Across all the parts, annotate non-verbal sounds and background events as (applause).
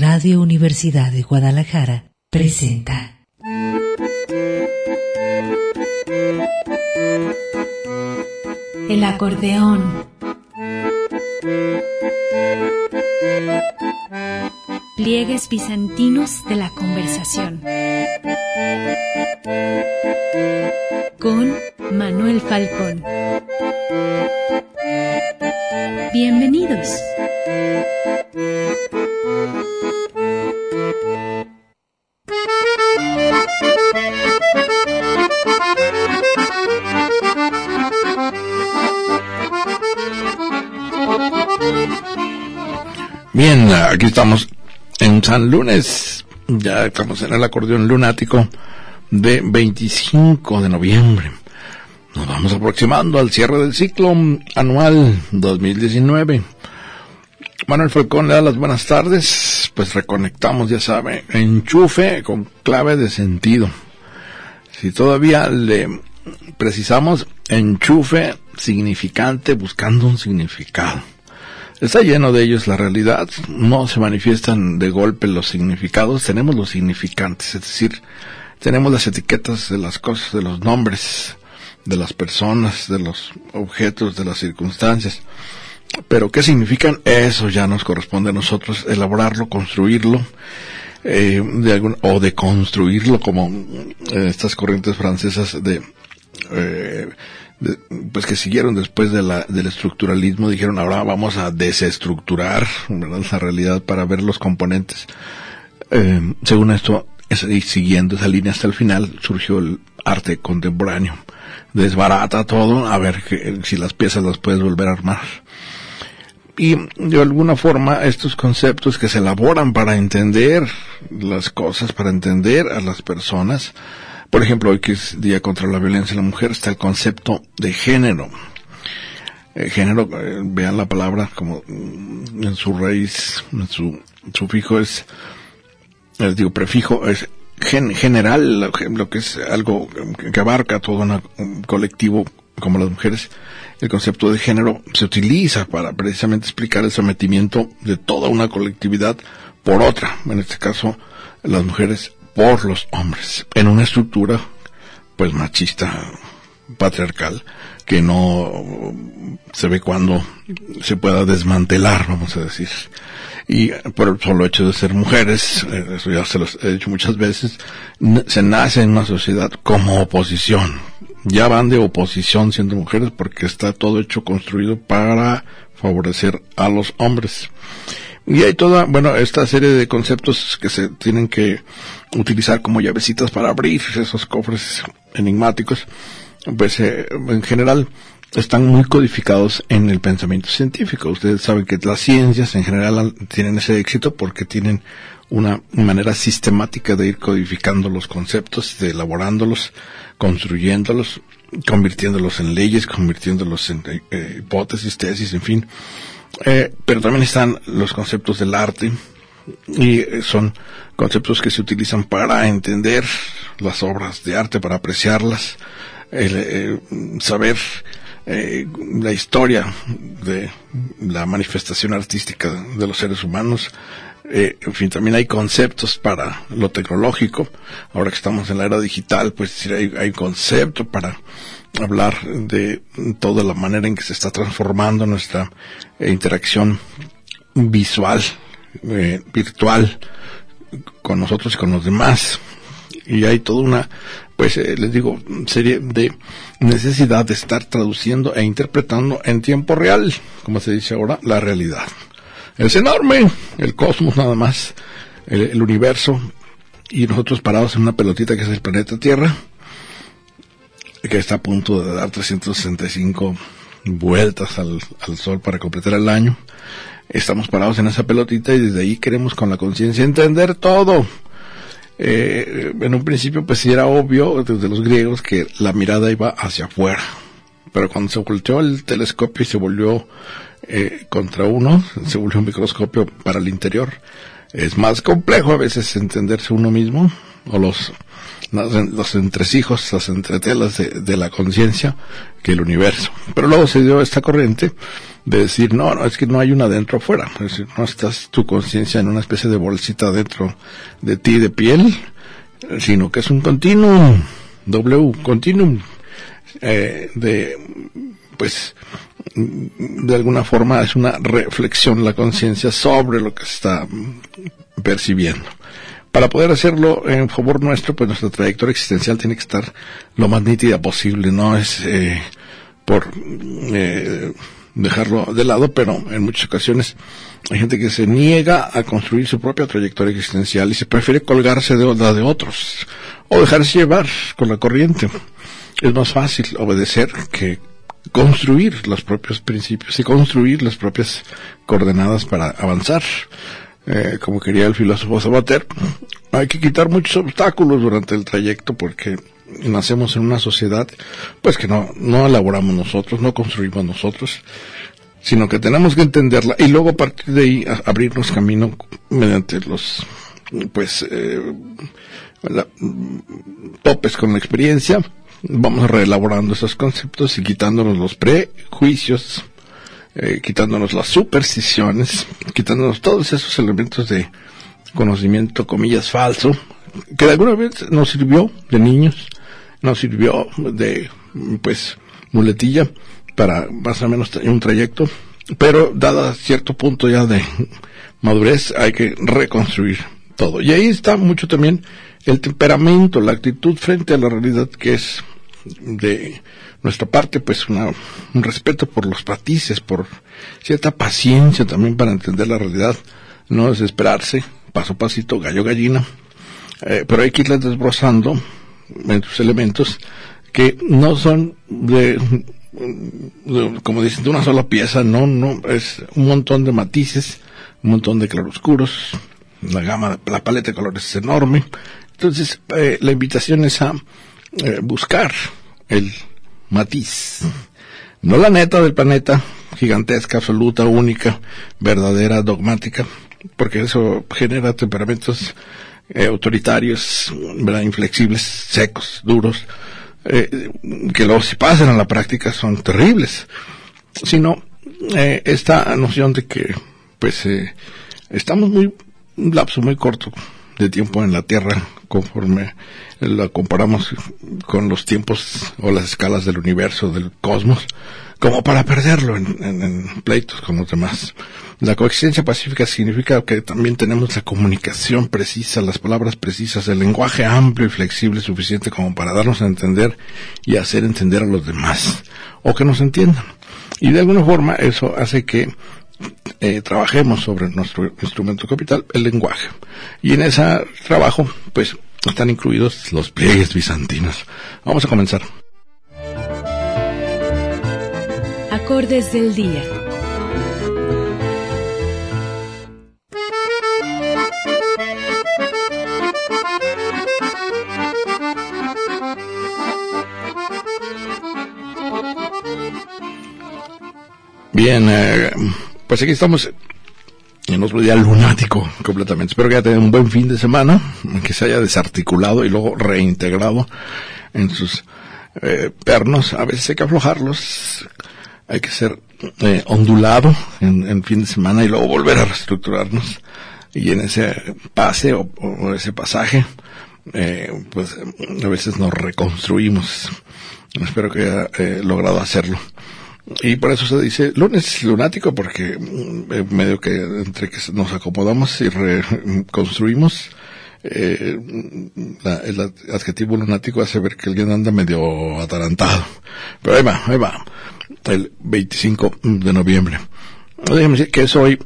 Radio Universidad de Guadalajara presenta. El acordeón. Pliegues bizantinos de la conversación. Con Manuel Falcón. Bienvenidos. Aquí estamos en San Lunes. Ya estamos en el acordeón lunático de 25 de noviembre. Nos vamos aproximando al cierre del ciclo anual 2019. Manuel Falcón le da las buenas tardes. Pues reconectamos, ya sabe, enchufe con clave de sentido. Si todavía le precisamos enchufe significante buscando un significado. Está lleno de ellos la realidad, no se manifiestan de golpe los significados, tenemos los significantes, es decir, tenemos las etiquetas de las cosas, de los nombres, de las personas, de los objetos, de las circunstancias. Pero qué significan, eso ya nos corresponde a nosotros elaborarlo, construirlo, eh, de algún, o de construirlo como eh, estas corrientes francesas de, eh, pues que siguieron después de la, del estructuralismo, dijeron ahora vamos a desestructurar la realidad para ver los componentes. Eh, según esto, y siguiendo esa línea hasta el final, surgió el arte contemporáneo. Desbarata todo, a ver que, si las piezas las puedes volver a armar. Y de alguna forma estos conceptos que se elaboran para entender las cosas, para entender a las personas, por ejemplo, hoy que es Día contra la Violencia de la Mujer, está el concepto de género. Eh, género, eh, vean la palabra como mm, en su raíz, en su sufijo es, les digo, prefijo es gen, general, lo, que es algo que, abarca todo un colectivo como las mujeres. El concepto de género se utiliza para precisamente explicar el sometimiento de toda una colectividad por otra, en este caso las mujeres por los hombres en una estructura pues machista patriarcal que no se ve cuando se pueda desmantelar vamos a decir. Y por el solo hecho de ser mujeres eso ya se los he dicho muchas veces se nace en una sociedad como oposición. Ya van de oposición siendo mujeres porque está todo hecho construido para favorecer a los hombres. Y hay toda, bueno, esta serie de conceptos que se tienen que utilizar como llavecitas para abrir esos cofres enigmáticos, pues eh, en general están muy codificados en el pensamiento científico. Ustedes saben que las ciencias en general tienen ese éxito porque tienen una manera sistemática de ir codificando los conceptos, de elaborándolos, construyéndolos, convirtiéndolos en leyes, convirtiéndolos en eh, hipótesis, tesis, en fin. Eh, pero también están los conceptos del arte y son conceptos que se utilizan para entender las obras de arte, para apreciarlas, el, eh, saber eh, la historia de la manifestación artística de los seres humanos. Eh, en fin, también hay conceptos para lo tecnológico. Ahora que estamos en la era digital, pues hay, hay concepto para hablar de toda la manera en que se está transformando nuestra eh, interacción visual, eh, virtual, con nosotros y con los demás. Y hay toda una, pues eh, les digo, serie de necesidad de estar traduciendo e interpretando en tiempo real, como se dice ahora, la realidad. Es enorme, el cosmos nada más, el, el universo, y nosotros parados en una pelotita que es el planeta Tierra, que está a punto de dar 365 vueltas al, al, sol para completar el año. Estamos parados en esa pelotita y desde ahí queremos con la conciencia entender todo. Eh, en un principio pues sí era obvio desde los griegos que la mirada iba hacia afuera. Pero cuando se volteó el telescopio y se volvió eh, contra uno, se volvió un microscopio para el interior, es más complejo a veces entenderse uno mismo o los los entresijos, las entretelas de, la conciencia que el universo. Pero luego se dio esta corriente de decir, no, no, es que no hay una dentro afuera, es decir, no estás tu conciencia en una especie de bolsita dentro de ti de piel, sino que es un continuum, W, continuum, eh, de, pues, de alguna forma es una reflexión la conciencia sobre lo que se está percibiendo. Para poder hacerlo en favor nuestro, pues nuestra trayectoria existencial tiene que estar lo más nítida posible, no es eh, por eh, dejarlo de lado, pero en muchas ocasiones hay gente que se niega a construir su propia trayectoria existencial y se prefiere colgarse de la de otros o dejarse llevar con la corriente. Es más fácil obedecer que construir los propios principios y construir las propias coordenadas para avanzar. Eh, como quería el filósofo Sabater, hay que quitar muchos obstáculos durante el trayecto porque nacemos en una sociedad pues que no, no elaboramos nosotros, no construimos nosotros, sino que tenemos que entenderla y luego a partir de ahí abrirnos camino mediante los pues eh, topes con la experiencia. Vamos reelaborando esos conceptos y quitándonos los prejuicios, eh, quitándonos las supersticiones, quitándonos todos esos elementos de conocimiento, comillas, falso, que de alguna vez nos sirvió de niños, nos sirvió de, pues, muletilla para más o menos un trayecto, pero dada cierto punto ya de madurez hay que reconstruir todo. Y ahí está mucho también el temperamento, la actitud frente a la realidad que es de nuestra parte, pues una, un respeto por los patices, por cierta paciencia también para entender la realidad, no desesperarse, paso a pasito, gallo gallina, eh, pero hay que irles desbrozando en sus elementos que no son de, de, como dicen, de una sola pieza, no, no, es un montón de matices, un montón de claroscuros, la gama, la paleta de colores es enorme, entonces, eh, la invitación es a eh, buscar el matiz. No la neta del planeta, gigantesca, absoluta, única, verdadera, dogmática, porque eso genera temperamentos eh, autoritarios, inflexibles, secos, duros, eh, que luego si pasan a la práctica son terribles. Sino eh, esta noción de que, pues, eh, estamos muy, un lapso muy corto de tiempo en la Tierra conforme la comparamos con los tiempos o las escalas del universo, del cosmos, como para perderlo en, en, pleitos con los demás. La coexistencia pacífica significa que también tenemos la comunicación precisa, las palabras precisas, el lenguaje amplio y flexible suficiente como para darnos a entender y hacer entender a los demás, o que nos entiendan. Y de alguna forma eso hace que eh, trabajemos sobre nuestro instrumento capital, el lenguaje. Y en ese trabajo, pues, están incluidos los pliegues bizantinos. Vamos a comenzar. Acordes del día. Bien, eh, pues aquí estamos en otro día lunático completamente. Espero que haya tenido un buen fin de semana, que se haya desarticulado y luego reintegrado en sus eh, pernos. A veces hay que aflojarlos, hay que ser eh, ondulado en, en, fin de semana y luego volver a reestructurarnos. Y en ese pase o, o ese pasaje, eh, pues a veces nos reconstruimos. Espero que haya eh, logrado hacerlo. Y por eso se dice lunes lunático, porque eh, medio que entre que nos acomodamos y reconstruimos, (laughs) eh, la, el adjetivo lunático hace ver que alguien anda medio atarantado. Pero ahí va, ahí va, el 25 de noviembre. Déjame decir que es hoy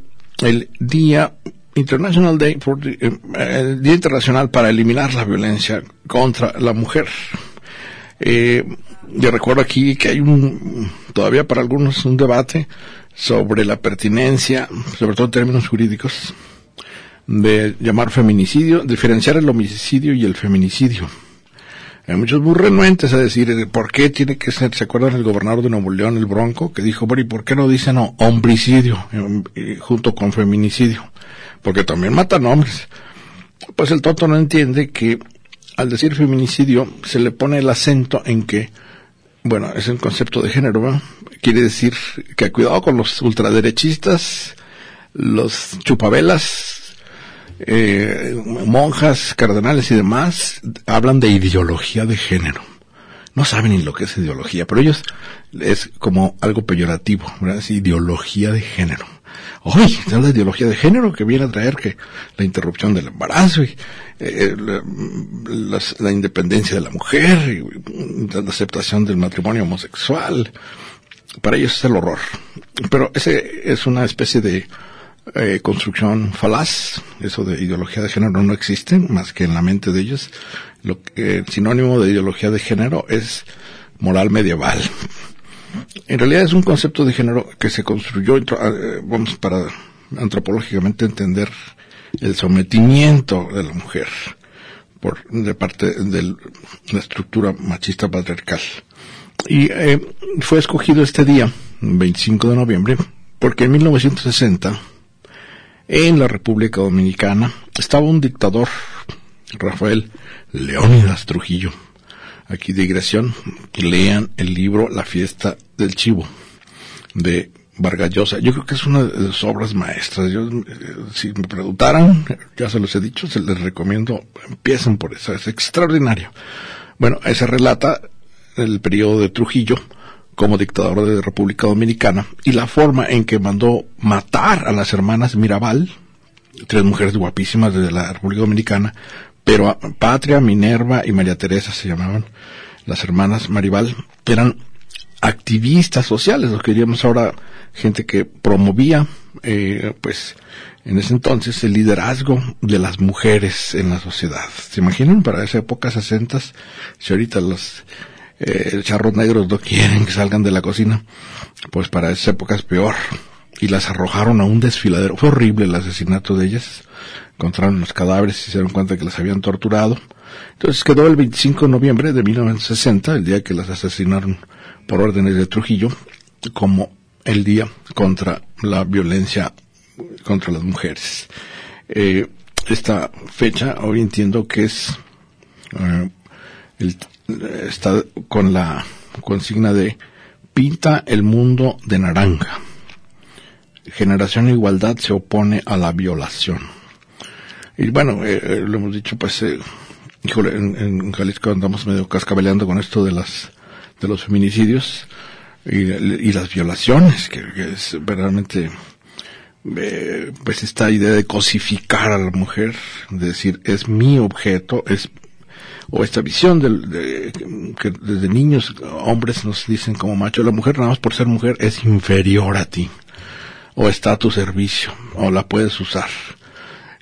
el Día International Day for eh, Día Internacional para eliminar la violencia contra la mujer. Eh, yo recuerdo aquí que hay un, todavía para algunos, un debate sobre la pertinencia, sobre todo en términos jurídicos, de llamar feminicidio, diferenciar el homicidio y el feminicidio. Hay muchos muy renuentes a decir por qué tiene que ser, ¿se acuerdan el gobernador de Nuevo León, el Bronco, que dijo, bueno, ¿y por qué no dicen no, homicidio eh, junto con feminicidio? porque también matan hombres. Pues el tonto no entiende que al decir feminicidio se le pone el acento en que, bueno, es un concepto de género, ¿no? quiere decir que cuidado con los ultraderechistas, los chupavelas, eh, monjas, cardenales y demás, hablan de ideología de género. No saben ni lo que es ideología, pero ellos es como algo peyorativo, ¿verdad? Es ideología de género. Hoy, es la ideología de género que viene a traer que la interrupción del embarazo y eh, la, la, independencia de la mujer y la aceptación del matrimonio homosexual. Para ellos es el horror. Pero ese es una especie de eh, construcción falaz. Eso de ideología de género no existe más que en la mente de ellos. Lo que, el sinónimo de ideología de género es moral medieval. En realidad es un concepto de género que se construyó, eh, vamos, para antropológicamente entender el sometimiento de la mujer por de parte de la estructura machista patriarcal. Y eh, fue escogido este día, 25 de noviembre, porque en 1960, en la República Dominicana, estaba un dictador, Rafael Leónidas Trujillo, aquí digresión, lean el libro La fiesta del chivo de Vargallosa. Yo creo que es una de sus obras maestras. Yo, eh, si me preguntaran, ya se los he dicho, se les recomiendo, empiecen por eso, es extraordinario. Bueno, ese relata el periodo de Trujillo como dictador de la República Dominicana y la forma en que mandó matar a las hermanas Mirabal, tres mujeres guapísimas de la República Dominicana, pero Patria, Minerva y María Teresa se llamaban las hermanas Maribal, eran activistas sociales, lo que diríamos ahora gente que promovía, eh, pues, en ese entonces el liderazgo de las mujeres en la sociedad. ¿Se imaginan para esa época, 60, si ahorita los eh, charros negros no quieren que salgan de la cocina, pues para esa época es peor. Y las arrojaron a un desfiladero. Fue horrible el asesinato de ellas encontraron los cadáveres y se dieron cuenta que las habían torturado. Entonces quedó el 25 de noviembre de 1960, el día que las asesinaron por órdenes de Trujillo, como el día contra la violencia contra las mujeres. Eh, esta fecha hoy entiendo que es eh, está con la consigna de pinta el mundo de naranja. Generación Igualdad se opone a la violación. Y bueno, eh, eh, lo hemos dicho, pues, híjole, en, en, Jalisco andamos medio cascabeleando con esto de las, de los feminicidios y, las violaciones, que, es verdaderamente, eh, pues esta idea de cosificar a la mujer, de decir, es mi objeto, es, o esta visión de, que desde niños, hombres nos dicen como macho, la mujer nada más por ser mujer es inferior a ti, o está a tu servicio, o la puedes usar.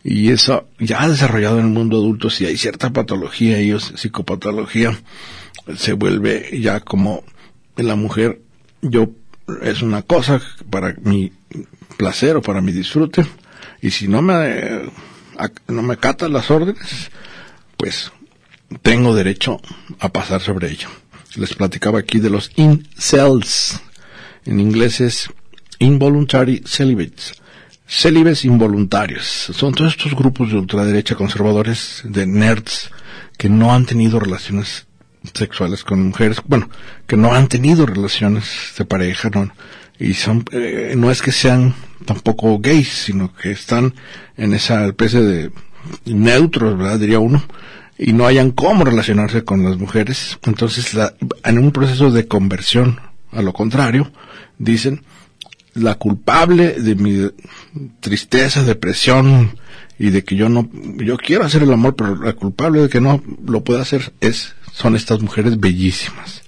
Y eso ya ha desarrollado en el mundo adulto, si hay cierta patología, ellos, psicopatología, se vuelve ya como la mujer, yo es una cosa para mi placer o para mi disfrute, y si no me, no me cata las órdenes, pues tengo derecho a pasar sobre ello. Les platicaba aquí de los incels. En inglés es involuntary celibates célibes involuntarios. Son todos estos grupos de ultraderecha conservadores, de nerds, que no han tenido relaciones sexuales con mujeres, bueno, que no han tenido relaciones de pareja, no, y son, eh, no es que sean tampoco gays, sino que están en esa especie de neutros, ¿verdad? Diría uno, y no hayan cómo relacionarse con las mujeres. Entonces, la, en un proceso de conversión, a lo contrario, dicen, la culpable de mi tristeza, depresión y de que yo no, yo quiero hacer el amor, pero la culpable de que no lo pueda hacer es, son estas mujeres bellísimas.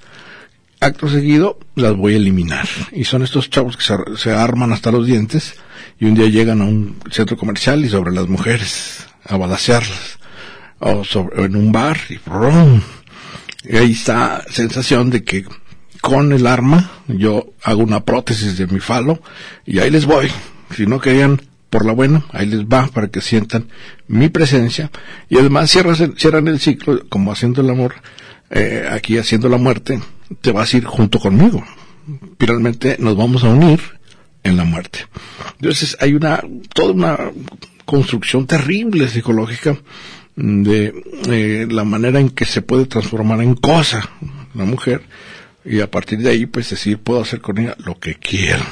Acto seguido las voy a eliminar. Y son estos chavos que se, se arman hasta los dientes y un día llegan a un centro comercial y sobre las mujeres a balasearlas. O sobre, en un bar y, ¡brum! y ahí está sensación de que con el arma, yo hago una prótesis de mi falo y ahí les voy. Si no querían por la buena, ahí les va para que sientan mi presencia y además cierran, cierran el ciclo como haciendo el amor, eh, aquí haciendo la muerte, te vas a ir junto conmigo. Finalmente nos vamos a unir en la muerte. Entonces hay una, toda una construcción terrible psicológica de eh, la manera en que se puede transformar en cosa la mujer y a partir de ahí pues decir puedo hacer con ella lo que quiera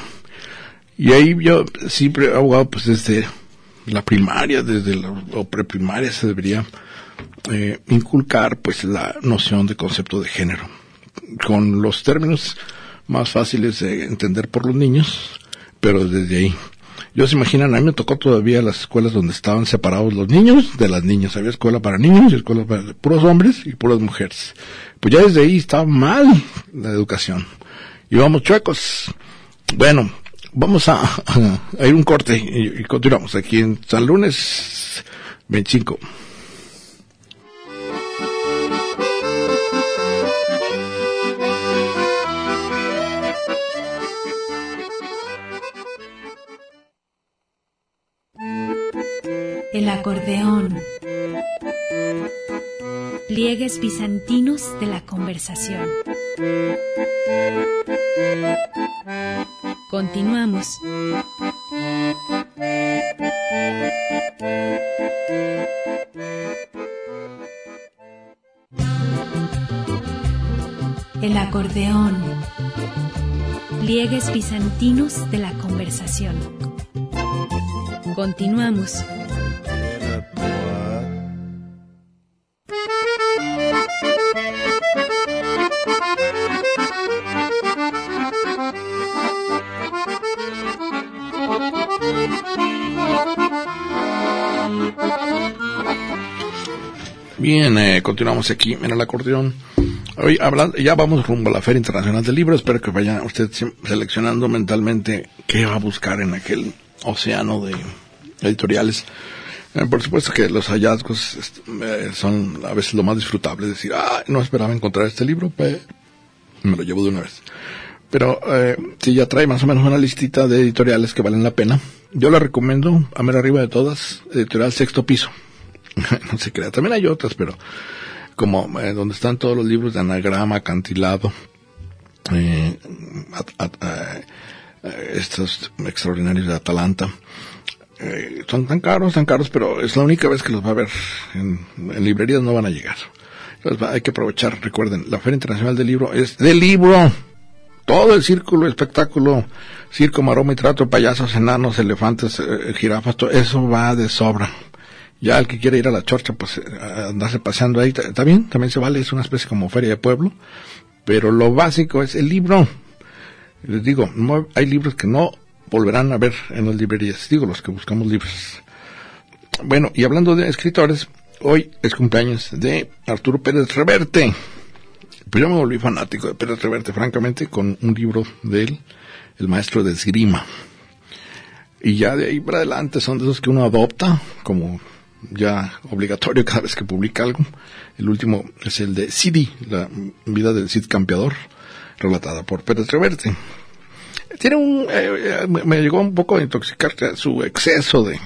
y ahí yo siempre he abogado pues desde la primaria desde la preprimaria se debería eh, inculcar pues la noción de concepto de género con los términos más fáciles de entender por los niños pero desde ahí yo se imaginan, a mí me tocó todavía las escuelas donde estaban separados los niños de las niñas. Había escuela para niños y escuela para puros hombres y puras mujeres. Pues ya desde ahí estaba mal la educación. Y vamos chuecos. Bueno, vamos a, ir un corte y, y continuamos aquí en San Lunes 25. El acordeón. Pliegues bizantinos de la conversación. Continuamos. El acordeón. Pliegues bizantinos de la conversación. Continuamos. Bien, eh, continuamos aquí en el acordeón. Hoy hablando, ya vamos rumbo a la Feria Internacional del Libro. Espero que vaya usted seleccionando mentalmente qué va a buscar en aquel océano de editoriales. Eh, por supuesto que los hallazgos eh, son a veces lo más disfrutable. Decir, ah, no esperaba encontrar este libro, pero me lo llevo de una vez. Pero eh, si ya trae más o menos una listita de editoriales que valen la pena, yo la recomiendo, a ver arriba de todas, editorial Sexto Piso. (laughs) no se crea, también hay otras, pero como eh, donde están todos los libros de anagrama, acantilado, eh, eh, estos extraordinarios de Atalanta. Son tan caros, tan caros, pero es la única vez que los va a ver. En, librerías no van a llegar. Entonces hay que aprovechar, recuerden, la Feria Internacional del Libro es de libro. Todo el círculo, espectáculo, circo, maroma y trato, payasos, enanos, elefantes, jirafas, todo eso va de sobra ya el que quiere ir a la chorcha, pues andarse paseando ahí, está bien, también se vale, es una especie como feria de pueblo, pero lo básico es el libro. Les digo, no, hay libros que no volverán a ver en las librerías, digo, los que buscamos libros. Bueno, y hablando de escritores, hoy es cumpleaños de Arturo Pérez Reverte. Pues yo me volví fanático de Pérez Reverte, francamente, con un libro de él, El Maestro de Esgrima. Y ya de ahí para adelante son de esos que uno adopta, como ya obligatorio cada vez que publica algo. El último es el de Cidi, la vida del Cid Campeador, relatada por Pérez Reverte. Tiene un, eh, me llegó un poco a intoxicar su exceso de,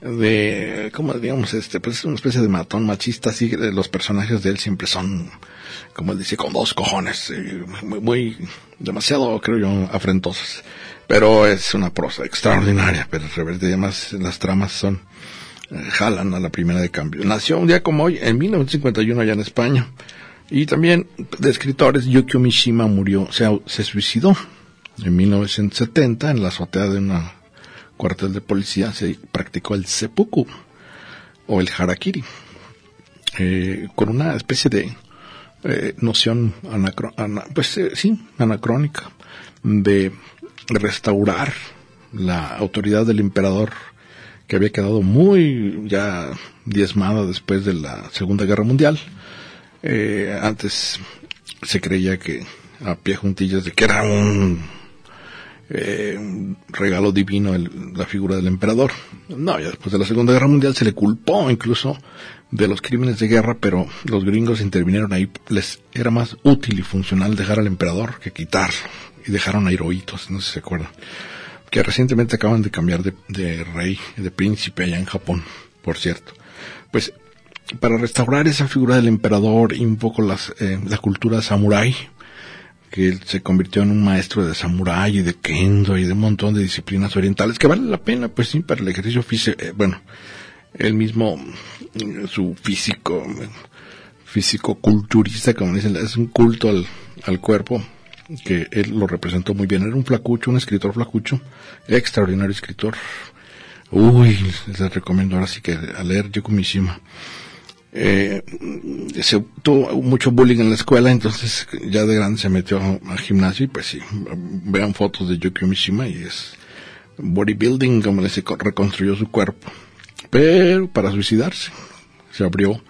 de, ¿cómo digamos? Este, pues es una especie de matón machista, así los personajes de él siempre son, como él dice, con dos cojones, eh, muy, demasiado, creo yo, afrentosos. Pero es una prosa extraordinaria, Pérez Reverte, además las tramas son, jalan a la primera de cambio. Nació un día como hoy, en 1951 allá en España. Y también de escritores, Yukio Mishima murió, se, suicidó en 1970 en la azotea de una cuartel de policía. Se practicó el seppuku o el harakiri, eh, con una especie de eh, noción anacro, ana, pues eh, sí, anacrónica de restaurar la autoridad del emperador que había quedado muy ya diezmada después de la Segunda Guerra Mundial. Eh, antes se creía que a pie juntillas de que era un, eh, un regalo divino el, la figura del emperador. No, ya después de la Segunda Guerra Mundial se le culpó incluso de los crímenes de guerra, pero los gringos intervinieron ahí. Les era más útil y funcional dejar al emperador que quitarlo. Y dejaron a Hirohitos, no sé si se acuerdan que recientemente acaban de cambiar de, de, rey, de príncipe allá en Japón, por cierto. Pues para restaurar esa figura del emperador y un poco las, eh, la cultura samurái, que él se convirtió en un maestro de samurái y de kendo y de un montón de disciplinas orientales que vale la pena, pues sí, para el ejercicio físico, eh, bueno, él mismo, su físico, físico culturista, como dicen, es un culto al, al cuerpo que él lo representó muy bien. Era un flacucho, un escritor flacucho, extraordinario escritor. Uy, les recomiendo ahora sí que a leer Yoko Mishima. Eh, se tuvo mucho bullying en la escuela, entonces ya de grande se metió al gimnasio y pues sí, vean fotos de Yoko Mishima y es bodybuilding, como le se reconstruyó su cuerpo. Pero para suicidarse, se abrió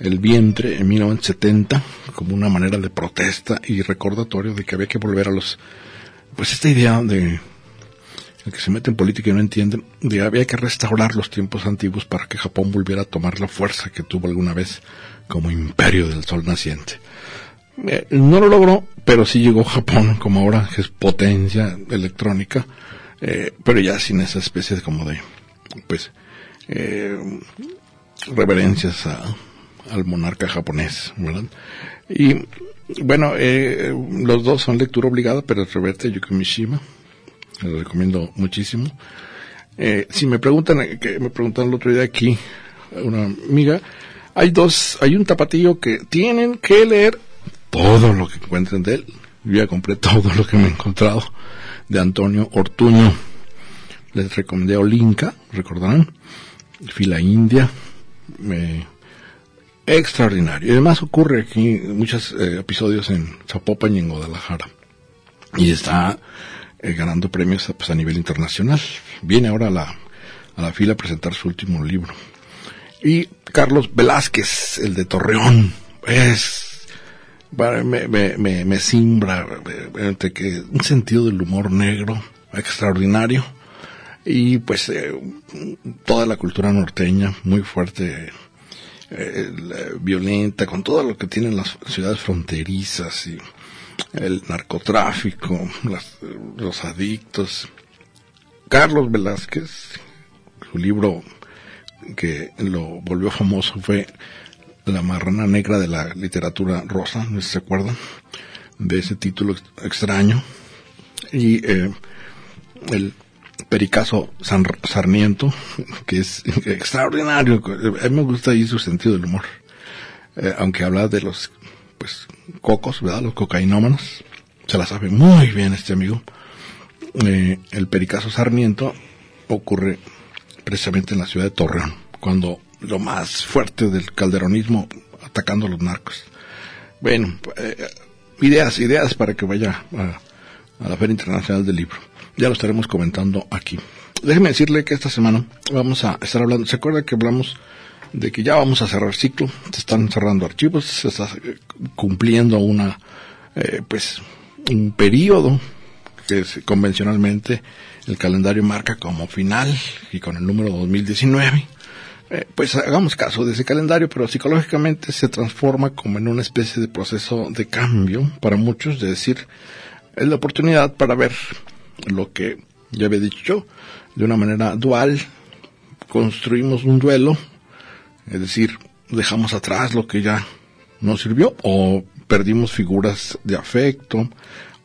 el vientre en 1970 como una manera de protesta y recordatorio de que había que volver a los pues esta idea de el que se mete en política y no entienden de había que restaurar los tiempos antiguos para que Japón volviera a tomar la fuerza que tuvo alguna vez como imperio del sol naciente. Eh, no lo logró, pero sí llegó Japón como ahora que es potencia electrónica, eh, pero ya sin esa especie de como de pues eh, reverencias a, al monarca japonés. Y bueno, eh, los dos son lectura obligada, pero el reverte Yuki Mishima, lo recomiendo muchísimo. Eh, si me preguntan, eh, que me preguntaron el otro día aquí, una amiga, hay dos, hay un tapatillo que tienen que leer todo lo que encuentren de él. Yo ya compré (laughs) todo lo que me he encontrado de Antonio Ortuño. Les recomendé Olinka, recordarán, Fila India, me extraordinario. Y además ocurre aquí muchos eh, episodios en Zapopan y en Guadalajara. Y está eh, ganando premios pues, a nivel internacional. Viene ahora a la, a la fila a presentar su último libro. Y Carlos Velázquez, el de Torreón, es me, me, me, me simbra entre que un sentido del humor negro extraordinario y pues eh, toda la cultura norteña muy fuerte eh, violenta, con todo lo que tienen las ciudades fronterizas y el narcotráfico, los adictos. Carlos Velázquez, su libro que lo volvió famoso fue La marrana negra de la literatura rosa, no se acuerdan de ese título extraño. Y eh, el Pericazo Sarmiento, que es extraordinario. A mí me gusta ahí su sentido del humor. Eh, aunque habla de los pues cocos, ¿verdad? Los cocainómanos. Se la sabe muy bien este amigo. Eh, el Pericazo Sarmiento ocurre precisamente en la ciudad de Torreón, cuando lo más fuerte del calderonismo atacando a los narcos. Bueno, eh, ideas, ideas para que vaya a la Feria Internacional del Libro ya lo estaremos comentando aquí. Déjeme decirle que esta semana vamos a estar hablando, ¿se acuerda que hablamos de que ya vamos a cerrar ciclo? Se están cerrando archivos, se está eh, cumpliendo una, eh, pues, un periodo que convencionalmente el calendario marca como final y con el número 2019. Eh, pues hagamos caso de ese calendario, pero psicológicamente se transforma como en una especie de proceso de cambio para muchos, de decir, es la oportunidad para ver lo que ya había dicho yo, de una manera dual, construimos un duelo, es decir, dejamos atrás lo que ya no sirvió, o perdimos figuras de afecto,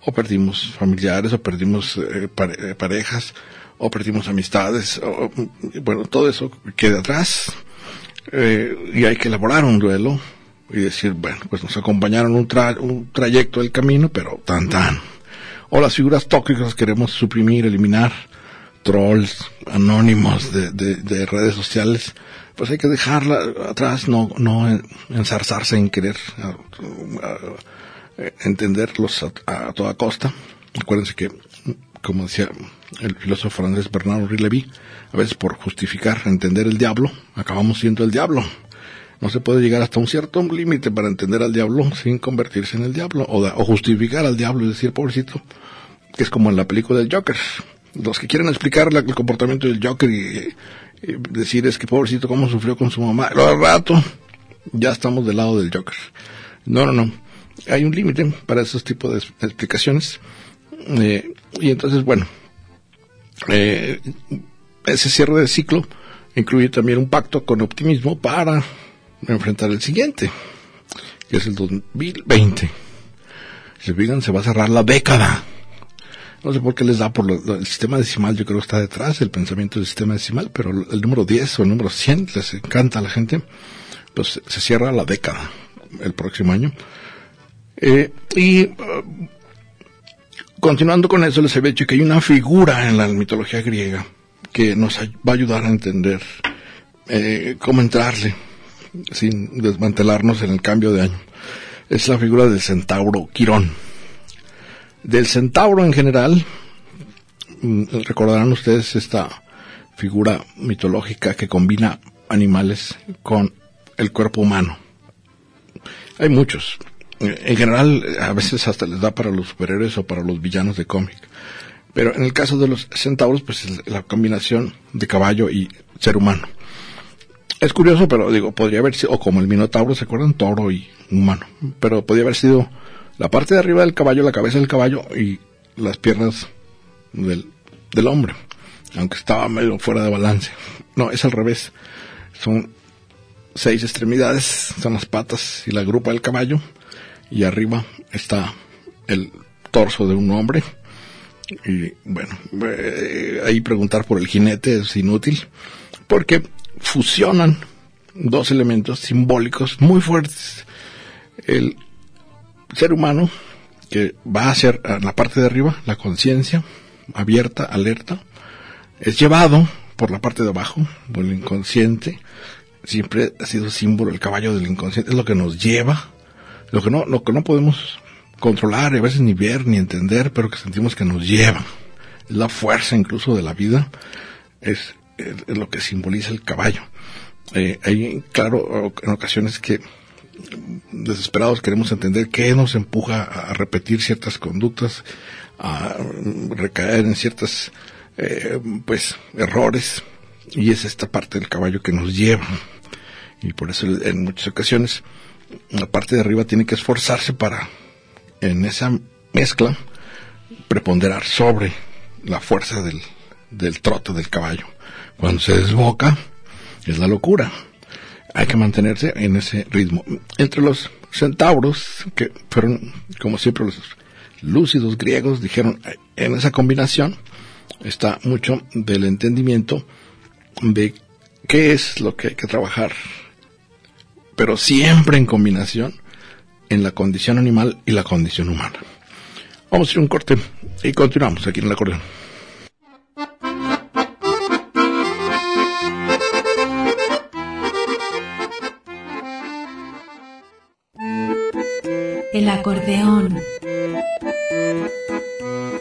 o perdimos familiares, o perdimos eh, eh, parejas, o perdimos amistades, o, bueno, todo eso queda atrás, eh, y hay que elaborar un duelo, y decir, bueno, pues nos acompañaron un, un trayecto del camino, pero tan tan o las figuras tóxicas queremos suprimir, eliminar, trolls anónimos de, de, redes sociales, pues hay que dejarla atrás, no, no ensarzarse en querer entenderlos a, toda costa. Acuérdense que, como decía el filósofo francés Bernard Henri Lévy, a veces por justificar, entender el diablo, acabamos siendo el diablo. No se puede llegar hasta un cierto límite para entender al diablo sin convertirse en el diablo o, o justificar al diablo y decir, pobrecito, que es como en la película del Joker. Los que quieren explicar el comportamiento del Joker y, decir es que pobrecito cómo sufrió con su mamá, lo al rato ya estamos del lado del Joker. No, no, no. Hay un límite para esos tipos de explicaciones. Eh, y entonces, bueno, eh, ese cierre de ciclo incluye también un pacto con optimismo para enfrentar el siguiente, que es el 2020. Si se fijan, se va a cerrar la década. No sé por qué les da por lo- el sistema decimal, yo creo que está detrás del pensamiento del sistema decimal, pero el número 10 o el número 100 les encanta a la gente. Pues se cierra la década el próximo año. Eh, y uh, continuando con eso, les había dicho que hay una figura en la mitología griega que nos va a ayudar a entender eh, cómo entrarle sin desmantelarnos en el cambio de año. Es la figura del centauro Quirón. Del centauro en general, mm, recordarán ustedes esta figura mitológica que combina animales con el cuerpo humano. Hay muchos. En general, a veces hasta les da para los superhéroes o para los villanos de cómic. Pero en el caso de los centauros, pues es la combinación de caballo y ser humano. Es curioso, pero digo, podría haber sido, o como el minotauro, ¿se acuerdan? Toro y humano. Pero podría haber sido la parte de arriba del caballo, la cabeza del caballo y las piernas del, del hombre. Aunque estaba medio fuera de balance. No, es al revés. Son seis extremidades, son las patas y la grupa del caballo. Y arriba está el torso de un hombre. Y bueno, eh, ahí preguntar por el jinete es inútil. Porque fusionan dos elementos simbólicos muy fuertes. El ser humano, que va a ser la parte de arriba, la conciencia, abierta, alerta, es llevado por la parte de abajo, por el inconsciente, siempre ha sido símbolo, el caballo del inconsciente, es lo que nos lleva, lo que no, lo que no podemos controlar, y a veces ni ver, ni entender, pero que sentimos que nos lleva. Es la fuerza incluso de la vida, es, es- lo que simboliza el caballo. Eh, hay, claro, en ocasiones que desesperados queremos entender qué nos empuja a repetir ciertas conductas, a recaer en ciertas, eh, pues, errores, y es esta parte del caballo que nos lleva. Y por eso en muchas ocasiones la parte de arriba tiene que esforzarse para, en esa mezcla, preponderar sobre la fuerza del, del trote del caballo. Cuando se desboca, es la locura. Hay que mantenerse en ese ritmo. Entre los centauros, que fueron, como siempre, los lúcidos griegos, dijeron, en esa combinación está mucho del entendimiento de qué es lo que hay que trabajar, pero siempre en combinación en la condición animal y la condición humana. Vamos a ir un corte y continuamos aquí en el acordeón. El acordeón.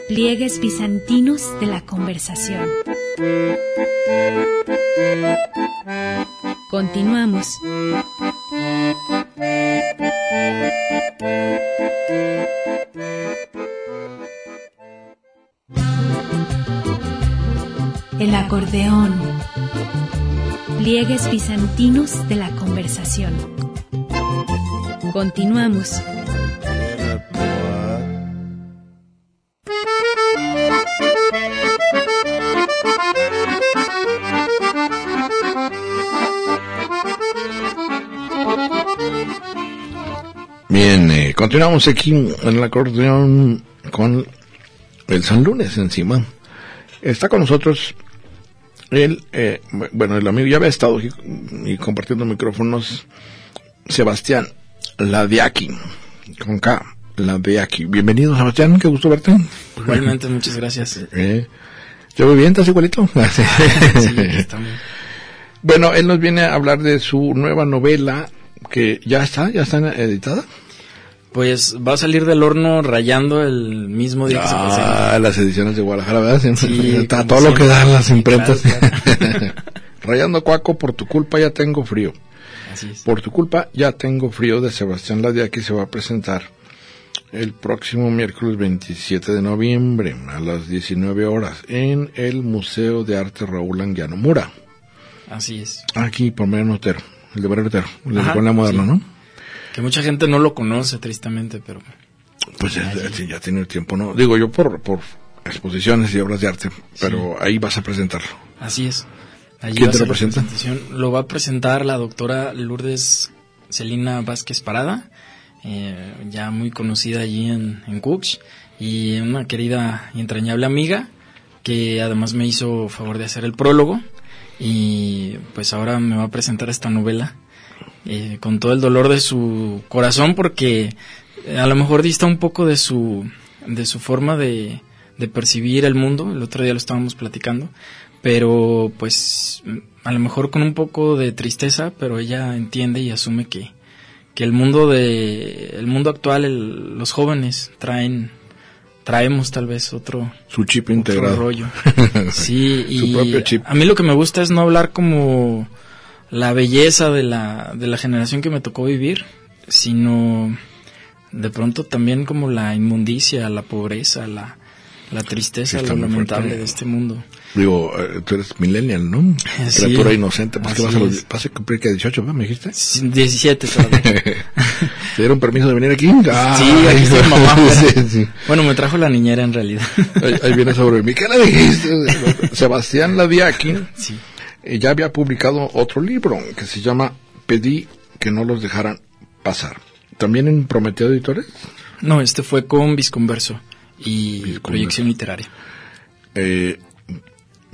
Pliegues bizantinos de la conversación. Continuamos. El acordeón. Pliegues bizantinos de la conversación. Continuamos. Continuamos aquí en el acordeón con el San Lunes encima. Está con nosotros el, eh, bu- bueno, el amigo ya había estado aquí y compartiendo micrófonos, Sebastián Ladiaki, con K, Ladiaki. Bienvenido, Sebastián, qué gusto verte. Igualmente, muchas gracias. Eh, ¿Te veo bien? ¿Estás igualito? (laughs) Sí, está Bueno, él nos viene a hablar de su nueva novela que ya está, ya está editada. Pues va a salir del horno rayando el mismo día que se presenta. Ah, las ediciones de Guadalajara, ¿verdad? Siempre Sí, está todo lo que siempre. dan las imprentas. claro, (laughs) Rayando Cuaco, por tu culpa ya tengo frío. Así es. Por tu culpa ya tengo frío de Sebastián Ladiaki se va a presentar el próximo miércoles 27 de noviembre a las 19 horas en el Museo de Arte Raúl Anguiano Mura. Así es. Aquí por Mariano Otero, el de Barrio Otero, el de Escuela Moderna, sí. ¿no? Que mucha gente no lo conoce, tristemente, pero Pues ya, tiene tiempo, ¿no? Digo yo por, por exposiciones y obras de arte, pero ahí vas a presentarlo. así es. Allí ¿Quién te lo presenta? presentación. Lo va a presentar la doctora Lourdes Celina Vázquez Parada. eh, ya muy conocida allí en, en Cooks, y una querida y entrañable amiga que además me hizo favor de hacer el prólogo y pues ahora me va a presentar esta novela eh, con todo el dolor de su corazón porque eh, a lo mejor dista un poco de su de su forma de, de percibir el mundo el otro día lo estábamos platicando pero pues a lo mejor con un poco de tristeza pero ella entiende y asume que que el mundo de el mundo actual el- los jóvenes traen traemos tal vez otro Su chip otro integrado. rollo. (laughs) Sí, Su propio chip. a mí lo que me gusta es no hablar como la belleza de la, de la generación que me tocó vivir, sino de pronto también como la inmundicia, la pobreza, la, la tristeza, lo muy fuerte. lamentable de este mundo. Digo, eh, tú eres millennial, ¿no? (laughs) Sí. Criatura inocente. Pues que Así vas a, los, vas a cumplir que 18, ¿verdad? ¿Me dijiste? 17 todavía. (laughs) ¿Te dieron permiso de venir aquí? Ah, Sí, aquí está mamá. (laughs) sí, sí. Bueno, me trajo la niñera en realidad. Ahí, ahí viene sobre mí. ¿Qué le dijiste? Sebastián Ladiaki Sí. Eh, ya había publicado otro libro que se llama Pedí que no los dejaran pasar. ¿También en Prometeo Editores? No, este fue con Visconverso y Visconverso. proyección literaria. Eh,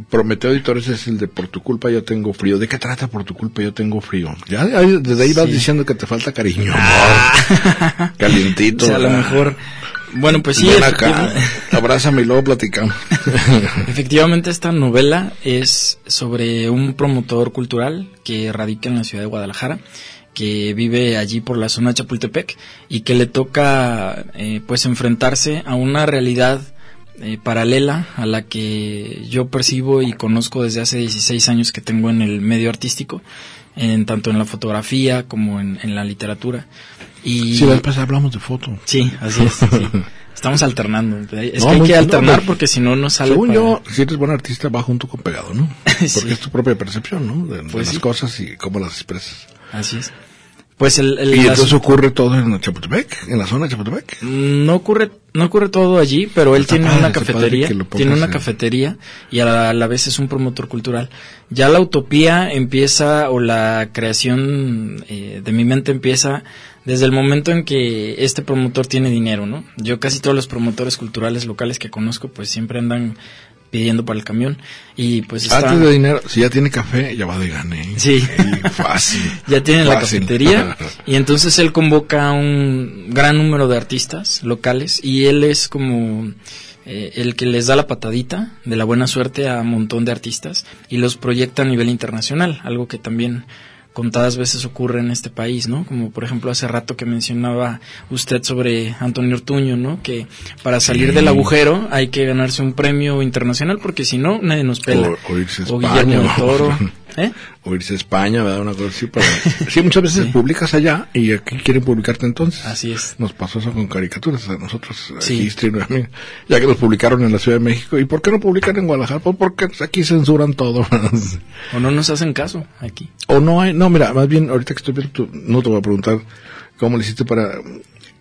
Prometeo Editores es el de Por tu culpa yo tengo frío. ¿De qué trata Por tu culpa yo tengo frío? Ya desde ahí vas diciendo que te falta cariño, amor. (laughs) Calientito. O sea, a lo ah. mejor. Bueno, pues sí, Ven acá, abrázame y luego platicamos. (laughs) efectivamente esta novela es sobre un promotor cultural que radica en la ciudad de Guadalajara, que vive allí por la zona de Chapultepec y que le toca eh, pues enfrentarse a una realidad eh, paralela a la que yo percibo y conozco desde hace 16 años que tengo en el medio artístico, en tanto en la fotografía como en, en la literatura. Y Sí, después hablamos de foto. Sí, así es. sí. Estamos alternando. Es No, que hay que alternar porque si no, no sale. Según para- yo, si eres buen artista, va junto con pegado, ¿no? (laughs) Porque Sí. es tu propia percepción, ¿no? De, de Pues las sí. cosas y cómo las expresas. Así es. Pues el. el Y entonces ocurre todo en Chapultepec, en la zona de Chapultepec. No ocurre, no ocurre todo allí, pero él Está tiene padre, una cafetería, tiene una cafetería y a la, a la vez es un promotor cultural. Ya la utopía empieza o la creación eh, de mi mente empieza desde el momento en que este promotor tiene dinero, ¿no? Yo casi todos los promotores culturales locales que conozco pues siempre andan pidiendo para el camión y pues está Antes de dinero, si ya tiene café, ya va de gane. Sí. fácil. (laughs) ya tiene la cafetería (laughs) y entonces él convoca a un gran número de artistas locales y él es como eh, el que les da la patadita de la buena suerte a un montón de artistas y los proyecta a nivel internacional, algo que también contadas veces ocurre en este país, ¿no? Como por ejemplo hace rato que mencionaba usted sobre Antonio Ortuño, ¿no? Que para salir Sí. del agujero hay que ganarse un premio internacional porque si no nadie nos pela. O- o irse a o España, Guillermo del Toro. (laughs) ¿Eh? O irse a España, ¿verdad? Una cosa así. Para... (laughs) Sí, muchas veces Sí. publicas allá y aquí quieren publicarte entonces. Así es. Nos pasó eso con caricaturas a nosotros, Sí. aquí, mí, ya que nos publicaron en la Ciudad de México. ¿Y por qué no publican en Guadalajara? Pues porque aquí censuran todo. (laughs) O no nos hacen caso aquí. o no hay, no, mira, más bien ahorita que estoy viendo, tu- no te voy a preguntar cómo le hiciste para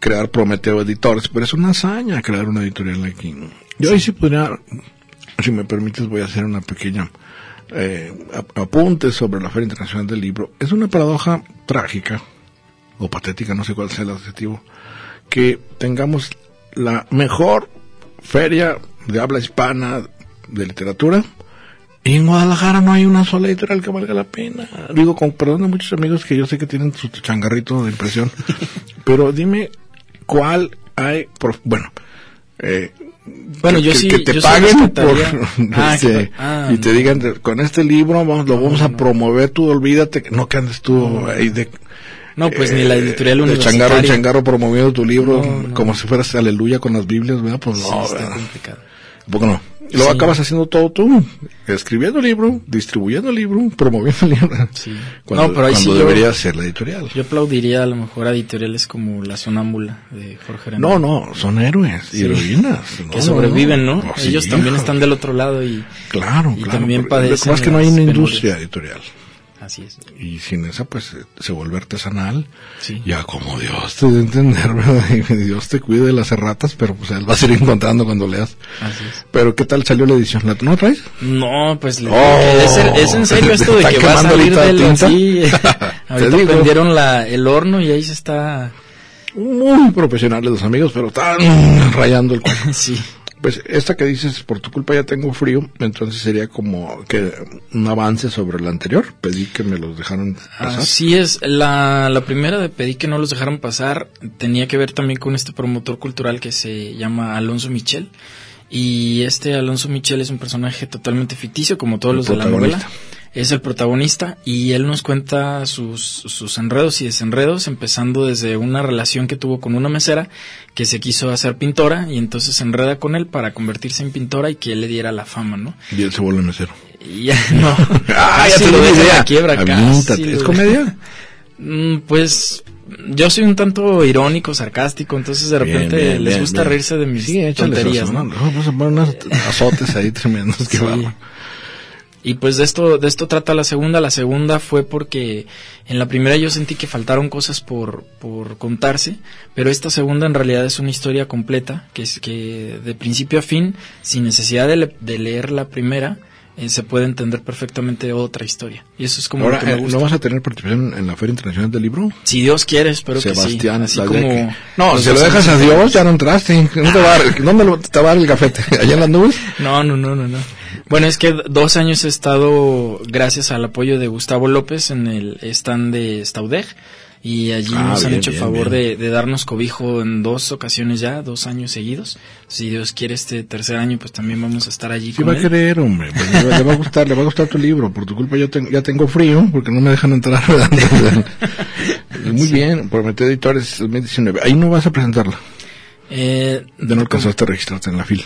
crear Prometeo Editores, pero es una hazaña crear una editorial aquí. Yo ahí sí podría, si me permites, voy a hacer una pequeña eh, ap- apunte sobre la Feria Internacional del Libro. Es una paradoja trágica, o patética, no sé cuál sea el adjetivo, que tengamos la mejor feria de habla hispana de literatura y en Guadalajara no hay una sola editorial que valga la pena. Digo, con perdón de muchos amigos que yo sé que tienen su changarrito de impresión, (laughs) pero dime cuál hay, bueno, eh, Bueno, que, yo que- sí- que te yo sí paguen por, (laughs) Ah, este, que- ah, y te no. digan de- con este libro vamos, lo vamos a no. promover, tú olvídate que no que andes tú ahí de No, pues ni la editorial de universitaria. changarro en changarro promoviendo tu libro como si fueras aleluya con las Biblias, ¿verdad? Pues Sí, no, está ¿verdad? complicado. ¿A poco no? Y luego Sí. acabas haciendo todo tú, escribiendo el libro, distribuyendo el libro, promoviendo el libro. Sí. Cuando, no, pero ahí cuando sí yo, debería ser la editorial. yo aplaudiría a lo mejor a editoriales como La Sonámbula de Jorge Arenal. No, no, son héroes, Sí. heroínas. Que No, sobreviven, ¿no? no, Ellos también están del otro lado y Claro, y claro. también pero Lo que padecen pasa es que no hay una industria editorial. Así es. Y sin esa, pues, eh, se vuelve artesanal. Sí. Ya como Dios te a entender, (laughs) Dios te cuide de las erratas, pero pues él va a ir encontrando cuando leas. Así es. Pero ¿qué tal salió la edición? ¿La no traes? No, pues le Oh. es, es en serio (laughs) esto de ¿Están que va a salir del tinta? sí. (laughs) Te Ahorita prendieron la, el horno y ahí se está muy profesionales los amigos, pero están rayando el cuerpo. Sí. Pues esta que dices, por tu culpa ya tengo frío, entonces sería como que un avance sobre la anterior. Pedí que me los dejaran pasar. Así es, la, la primera de pedí que no los dejaran pasar tenía que ver también con este promotor cultural que se llama Alonso Michel. Y este Alonso Michel es un personaje totalmente ficticio, como todos El los de la novela. Es el protagonista y él nos cuenta sus, sus enredos y desenredos, empezando desde una relación que tuvo con una mesera que se quiso hacer pintora y entonces se enreda con él para convertirse en pintora y que él le diera la fama, ¿no? Y él se vuelve mesero. Y ya, (laughs) no. (laughs) Ah, ya lo una en idea. quiebra lo ¿Es comedia? Mm, Pues yo soy un tanto irónico, sarcástico, entonces de repente Bien, bien, les gusta bien. reírse de mis Sí, tonterías, eso, ¿no? ¿no? Vamos a poner unos azotes ahí tremendos. Que Sí. Y pues de esto, de esto trata la segunda. La segunda fue porque en la primera yo sentí que faltaron cosas por, por contarse, pero esta segunda en realidad es una historia completa, que es que de principio a fin, sin necesidad de, le- de leer la primera, eh, se puede entender perfectamente otra historia. Y eso es como Ahora, lo que me eh, gusta. ¿no vas a tener participación en la Feria Internacional del Libro? Si Dios quiere, espero Sebastián, que sí. Así como que- No, los si lo dejas a Dios, ya no entraste. (laughs) No te va a ¿Dónde lo- te va a dar el gafete? (laughs) ¿Allá en las nubes? No, no, no, no, no. Bueno, es que dos años he estado, gracias al apoyo de Gustavo López, en el stand de Staudeg. Y allí Ah, nos han hecho bien, favor bien. De, de darnos cobijo en dos ocasiones ya, dos años seguidos. Si Dios quiere este tercer año, pues también vamos a estar allí Sí con va a querer, hombre. Pues, le, va- a gustar, le va a gustar tu libro. Por tu culpa yo ten- ya tengo frío porque no me dejan entrar. (laughs) Muy bien, Promete Editores 2019. Ahí no vas a presentarla. Eh, no alcanzaste a registrarte en la fila.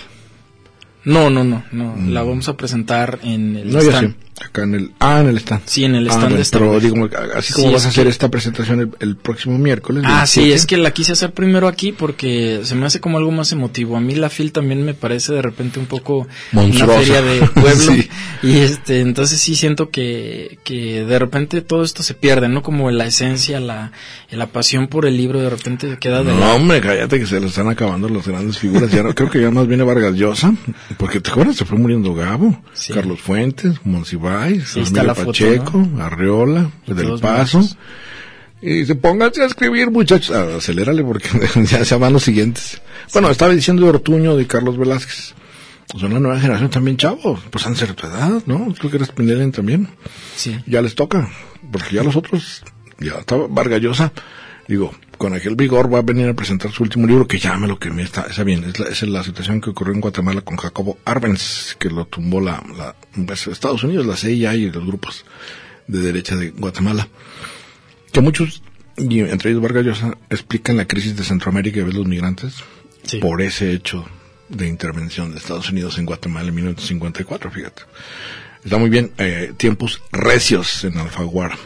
No, no, no, no. La vamos a presentar en el Mm. No, stand. Acá en el... Ah, en el stand. Sí, en el Ah, stand de esta Pero digo, así como Sí, vas a hacer que- esta presentación el, el próximo miércoles. Ah, sí, 27, es que la quise hacer primero aquí porque se me hace como algo más emotivo. A mí la FIL también me parece de repente un poco Monstruosa. una feria de pueblo. (laughs) Sí. Y este, entonces sí siento que, que de repente todo esto se pierde, ¿no? Como la esencia, la, la pasión por el libro de repente queda de No, hombre, cállate que se le están acabando las grandes figuras. Ya no, creo que ya más viene Vargas Llosa, porque te acuerdas, se fue muriendo Gabo, Sí. Carlos Fuentes, Monsiváis, Sí, está Emilio la foto, Pacheco, Arriola, Y Del Paso. Y dice, pónganse a escribir, muchachos. Ah, acelérale porque (laughs) ya se van los siguientes. Bueno, estaba diciendo de Ortuño, de Carlos Velázquez. Son la nueva generación también, chavos. Pues han tu edad, ¿no? Tú que eres Pinelen también Sí. ya les toca, porque ya los otros, ya estaba Vargallosa, digo, con aquel vigor va a venir a presentar su último libro, que ya me lo que me está, está bien, es la, es la situación que ocurrió en Guatemala con Jacobo Arbenz, que lo tumbó la, la pues, Estados Unidos, la CIA y los grupos de derecha de Guatemala, que muchos, y entre ellos Vargallosa, explican la crisis de Centroamérica y de los migrantes Sí. por ese hecho de intervención de Estados Unidos en Guatemala en 1954, fíjate. Está muy bien, eh, tiempos recios en Alfaguara.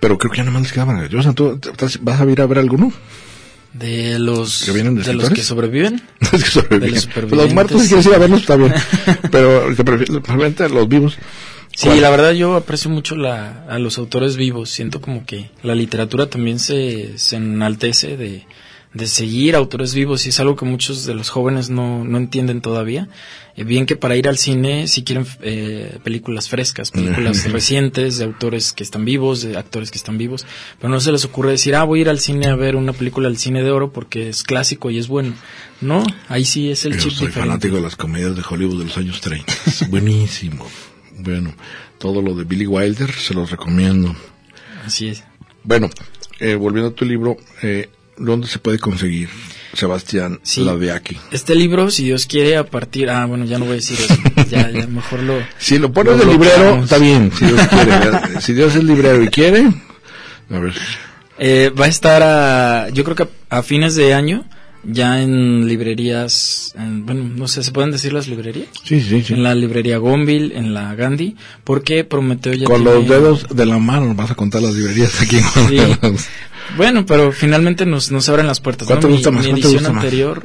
Pero creo que ya nomás les queda maravillosa. ¿Tú vas a ir a ver alguno? De los, ¿Que vienen de de los que sobreviven. (laughs) Es que sobreviven. los Pues los muertos, si quieres ir a verlos, está bien. (laughs) Pero te prefiero- preferiblemente los vivos. Sí, ¿Cuál? la verdad yo aprecio mucho la, a los autores vivos. Siento como que la literatura también se, se enaltece de, de seguir autores vivos y es algo que muchos de los jóvenes no, no entienden todavía. Eh, bien que para ir al cine si quieren eh, películas frescas, películas (laughs) recientes de autores que están vivos, de actores que están vivos, pero no se les ocurre decir, ah, voy a ir al cine a ver una película del cine de oro porque es clásico y es bueno. No, ahí sí es el Yo chip soy diferente. fanático de las comedias de Hollywood de los años 30. Es buenísimo. (laughs) Bueno, todo lo de Billy Wilder se los recomiendo. Así es. Bueno, eh, volviendo a tu libro, eh, ¿dónde se puede conseguir, Sebastián, Sí. la de aquí? Este libro, si Dios quiere, a partir... Ah, bueno, ya no voy a decir eso. (laughs) Ya, ya mejor lo... Si lo pones Lo de librero, está bien, si Dios (laughs) quiere. ¿verdad? si Dios es librero y quiere, a ver. Eh, va a estar a... Yo creo que a, a fines de año, ya en librerías... en- bueno, no sé, ¿se pueden decir las librerías? Sí, sí, sí. En la librería Gonville, en la Gandhi, porque Prometeo ya Con tiene- los dedos de la mano vas a contar las librerías aquí. Bueno, pero finalmente nos, nos abren las puertas. ¿Cuál ¿no? te gusta Mi- más? Mi ¿Cuál te edición gusta más? anterior,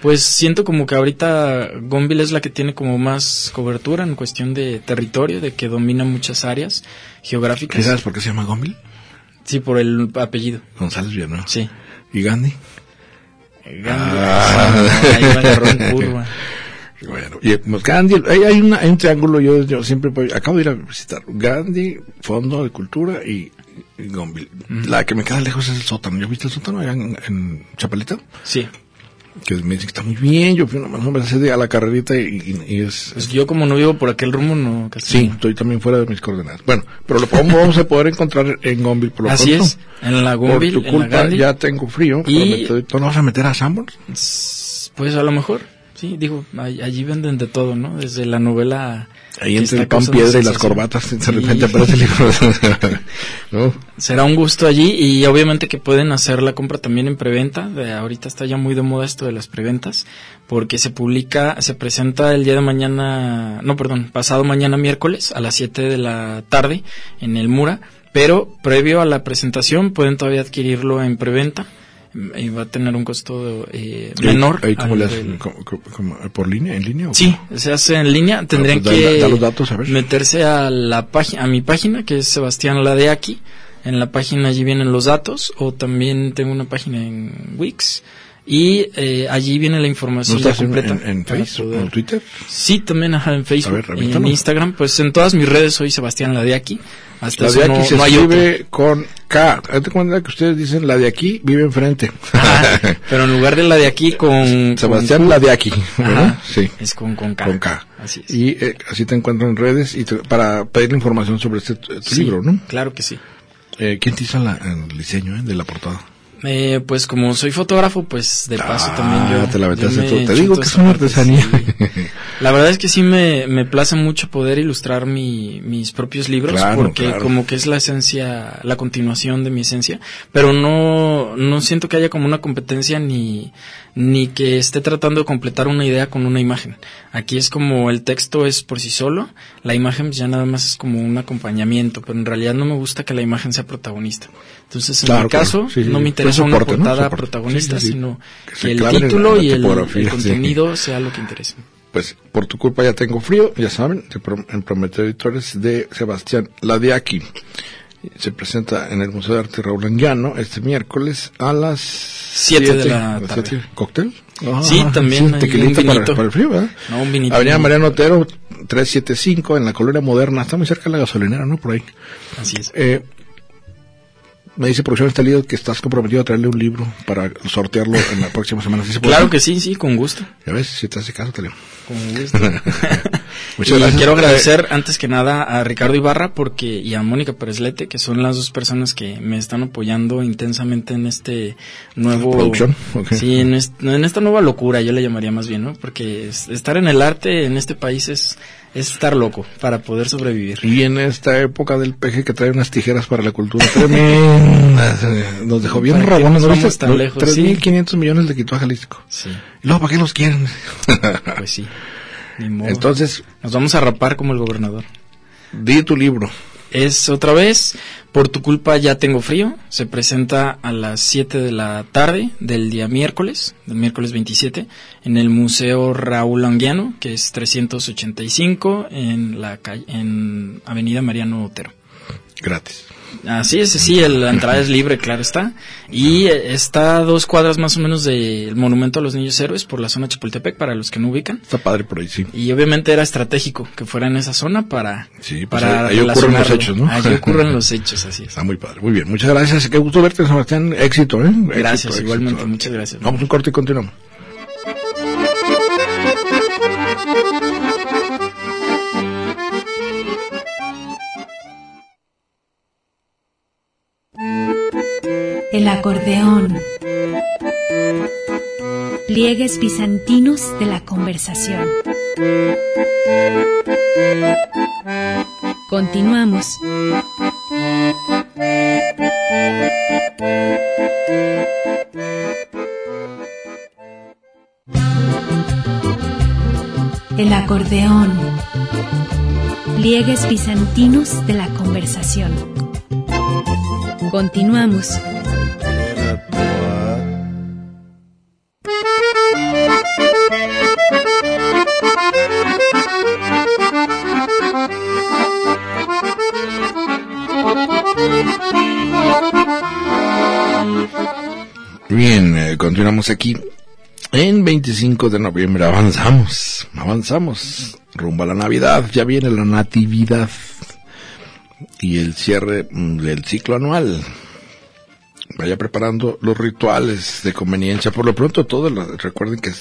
pues siento como que ahorita Gonville es la que tiene como más cobertura en cuestión de territorio, de que domina muchas áreas geográficas. ¿Y sabes por qué se llama Gombil? Sí, por el apellido. González Villanueva. Sí. ¿Y Gandhi? Gandhi. Ah. Ah, ahí curva. (laughs) Bueno, y pues, Gandhi, hay, hay, una- hay un triángulo, yo, yo siempre voy- acabo de ir a visitar Gandhi, Fondo de Cultura y Gonville. La que me queda lejos es el sótano. ¿Ya viste el sótano allá en, en Chapalita? Sí. Que me dice que está muy bien. Yo fui nomás me a la carrerita y, y- y es... Pues yo como no vivo por aquel rumbo, no casi Sí, no. estoy también fuera de mis coordenadas. Bueno, pero lo vamos, vamos a poder encontrar en Gonville por lo Así pronto. es, en la Por Gonville, tu culpa Gandhi. ya tengo frío. Y- Prometo- ¿No vas a meter a Sanborns? Pues a lo mejor, sí, digo, all- allí venden de todo, ¿no? Desde la novela... Ahí entre el pan piedra y las corbatas, de repente aparece el libro. (laughs) ¿No? Será un gusto allí y obviamente que pueden hacer la compra también en preventa. De ahorita está ya muy de moda esto de las preventas porque se publica, se presenta el día de mañana, no, perdón, pasado mañana miércoles a las 7 de la tarde en el Mura, pero previo a la presentación pueden todavía adquirirlo en preventa y va a tener un costo eh, menor. Ahí, ¿Cómo le hacen? ¿Cómo- cómo- cómo- ¿Por línea? ¿En línea? o Sí, se hace en línea. Tendrían pues da- que da los datos, a ver. meterse a la página, a mi página, que es Sebastián Ladeaki. En la página allí vienen los datos, o también tengo una página en Wix. Y eh, allí viene la ¿No información estás en, completa. en, en para Facebook en Twitter? Sí, también ajá, en Facebook, A ver, en. Instagram, pues en todas mis redes soy Sebastián Ladeaki. Hasta La de aquí no, se no escribe con K. Hazte cuenta que ustedes dicen la de aquí vive enfrente. Ajá, pero en lugar de la de aquí con... (laughs) Sebastián con la de aquí, ¿verdad? Sí. Es con, con K. Con K. Así es. Y eh, así te encuentro en redes y te- para pedirle información sobre este tu Sí, libro, ¿no? Claro que sí. Eh, ¿Quién te hizo la- el diseño eh, de la portada? Eh, pues como soy fotógrafo, pues de paso Ah, también yo. te la aventaste tú. Te digo que es una artesanía. sí. La verdad es que sí me, me place mucho poder ilustrar mi, mis propios libros, Claro, porque claro. como que es la esencia, la continuación de mi esencia, pero no, no siento que haya como una competencia ni, ni que esté tratando de completar una idea con una imagen. Aquí es como el texto es por sí solo, la imagen ya nada más es como un acompañamiento, pero en realidad no me gusta que la imagen sea protagonista. Entonces, en Claro, mi claro. caso, Sí, sí, no me interesa Pues una soporte, ¿no? portada protagonista, Sí, sino Que el la- título la y el, contenido sea lo que interese. Pues por tu culpa ya tengo frío, ya saben, en Prometeo Editores de Sebastián Ladiaki. Se presenta en el Museo de Arte Raúl Anguiano este miércoles a las Siete de la ¿A las tarde. siete? ¿Cóctel? Ah, Sí, también tequilita para, vinito. para el frío, ¿verdad? No, un vinito. Avenida Mariano Otero, 375, en la Colonia Moderna. Está muy cerca de la gasolinera, ¿no? Por ahí. Así es. Eh, me dice Producción Estalido que estás comprometido a traerle un libro para sortearlo en la próxima semana. ¿Sí? Claro que sí, sí, con gusto. Ya ves, si te hace caso, te leo. Con (laughs) gusto. Muchas y gracias. quiero Eh, agradecer antes que nada a Ricardo Ibarra porque y a Mónica Pereslete, que son las dos personas que me están apoyando intensamente en este nuevo ¿Producción? Ok. Sí, en, en esta nueva locura, yo le llamaría más bien, ¿no? Porque es- estar en el arte en este país es es estar loco para poder sobrevivir. Y en esta época del peje que trae unas tijeras para la cultura tremendas, eh, nos dejó bien ¿Para qué rabones, ¿no viste? tan lejos? 3.500 millones le quitó a Jalisco. Sí, ¿Y luego para qué los quieren? (laughs) pues sí. Ni modo. Entonces, nos vamos a rapar como el gobernador. di tu libro. Es otra vez, por tu culpa ya tengo frío. Se presenta a las 7 de la tarde del día miércoles, del miércoles 27, en el Museo Raúl Anguiano, que es 385 en la calle, en Avenida Mariano Otero. Gratis. Así es, sí, el- la entrada es libre, claro está. Y está a dos cuadras más o menos del Monumento a los Niños Héroes por la zona Chapultepec, para los que no ubican. Está padre por ahí, sí. Y obviamente era estratégico que fuera en esa zona para, Sí, pues para ahí- ahí ocurren los hechos, ¿no? Ahí ocurren (laughs) los hechos, así es. Está muy padre. Muy bien. Muchas gracias. Qué gusto verte, Sebastián. Éxito, ¿eh? Gracias, Éxito, igualmente, éxito. muchas gracias. Vamos un corte y continuamos. El acordeón. Pliegues bizantinos de la conversación. Continuamos. El acordeón. Pliegues bizantinos de la conversación. Continuamos. Bien, eh, continuamos aquí. En 25 de noviembre avanzamos, avanzamos rumbo a la Navidad, ya viene la Natividad. y el cierre mm, del ciclo anual. Vaya preparando los rituales de conveniencia. Por lo pronto, todos recuerden que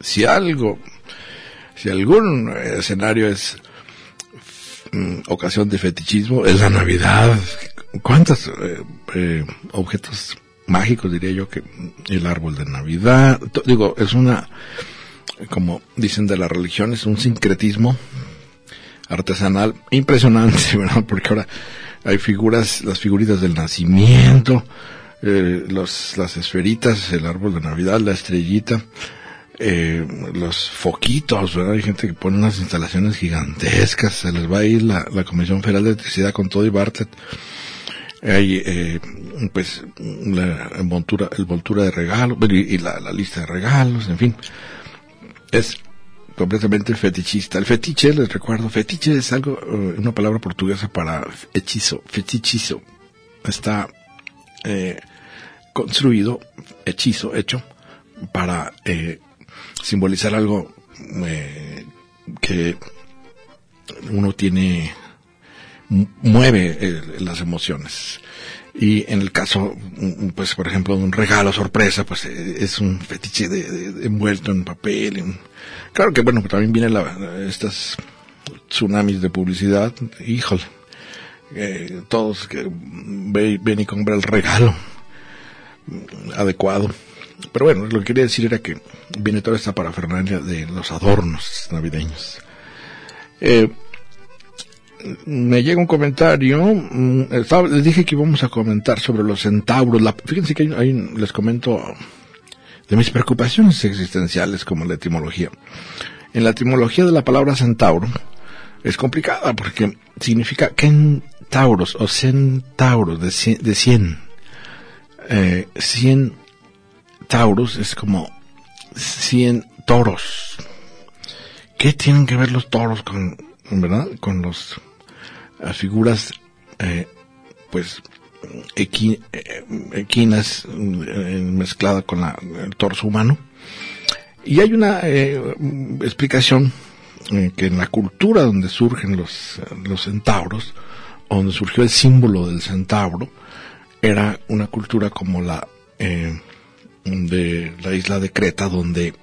si algo, si algún escenario es mm, ocasión de fetichismo, es la Navidad. ¿Cuántos eh, eh, objetos mágicos diría yo que el árbol de Navidad? Digo, es una, como dicen de la religión, es un sincretismo artesanal impresionante, (laughs) ¿verdad? Porque ahora hay figuras, las figuritas del nacimiento, eh, los, las esferitas, el árbol de Navidad, la estrellita, eh, los foquitos, ¿verdad? Hay gente que pone unas instalaciones gigantescas, se les va a ir la, la Comisión Federal de Electricidad con todo y Bartlett. Hay, eh, pues, la envoltura, envoltura de regalos, y, la, lista de regalos, en fin. Es completamente fetichista. El fetiche, les recuerdo, fetiche es algo, eh, una palabra portuguesa para hechizo, fetichizo. Está eh, construido, hechizo, hecho, para eh, simbolizar algo eh, que uno tiene, mueve eh, las emociones. Y en el caso, pues por ejemplo, de un regalo sorpresa, pues eh, es un fetiche de, envuelto en papel. Claro que bueno, también vienen estas tsunamis de publicidad, híjole, eh, todos ven y compran el regalo adecuado. Pero bueno, lo que quería decir era que viene toda esta parafernalia de los adornos navideños. Eh, me llega un comentario, mm, les dije que íbamos a comentar sobre los centauros. fíjense que hay, les comento de mis preocupaciones existenciales como la etimología. En la etimología de la palabra centauro es complicada porque significa centauros o centauros de cien. De cien. Eh, cien tauros es como cien toros. ¿Qué tienen que ver los toros con, verdad? Con los las figuras eh, pues eh, equinas eh, mezclada con la, el torso humano. Y hay una explicación que en la cultura donde surgen los, los centauros donde surgió el símbolo del centauro era una cultura como la de la isla de Creta donde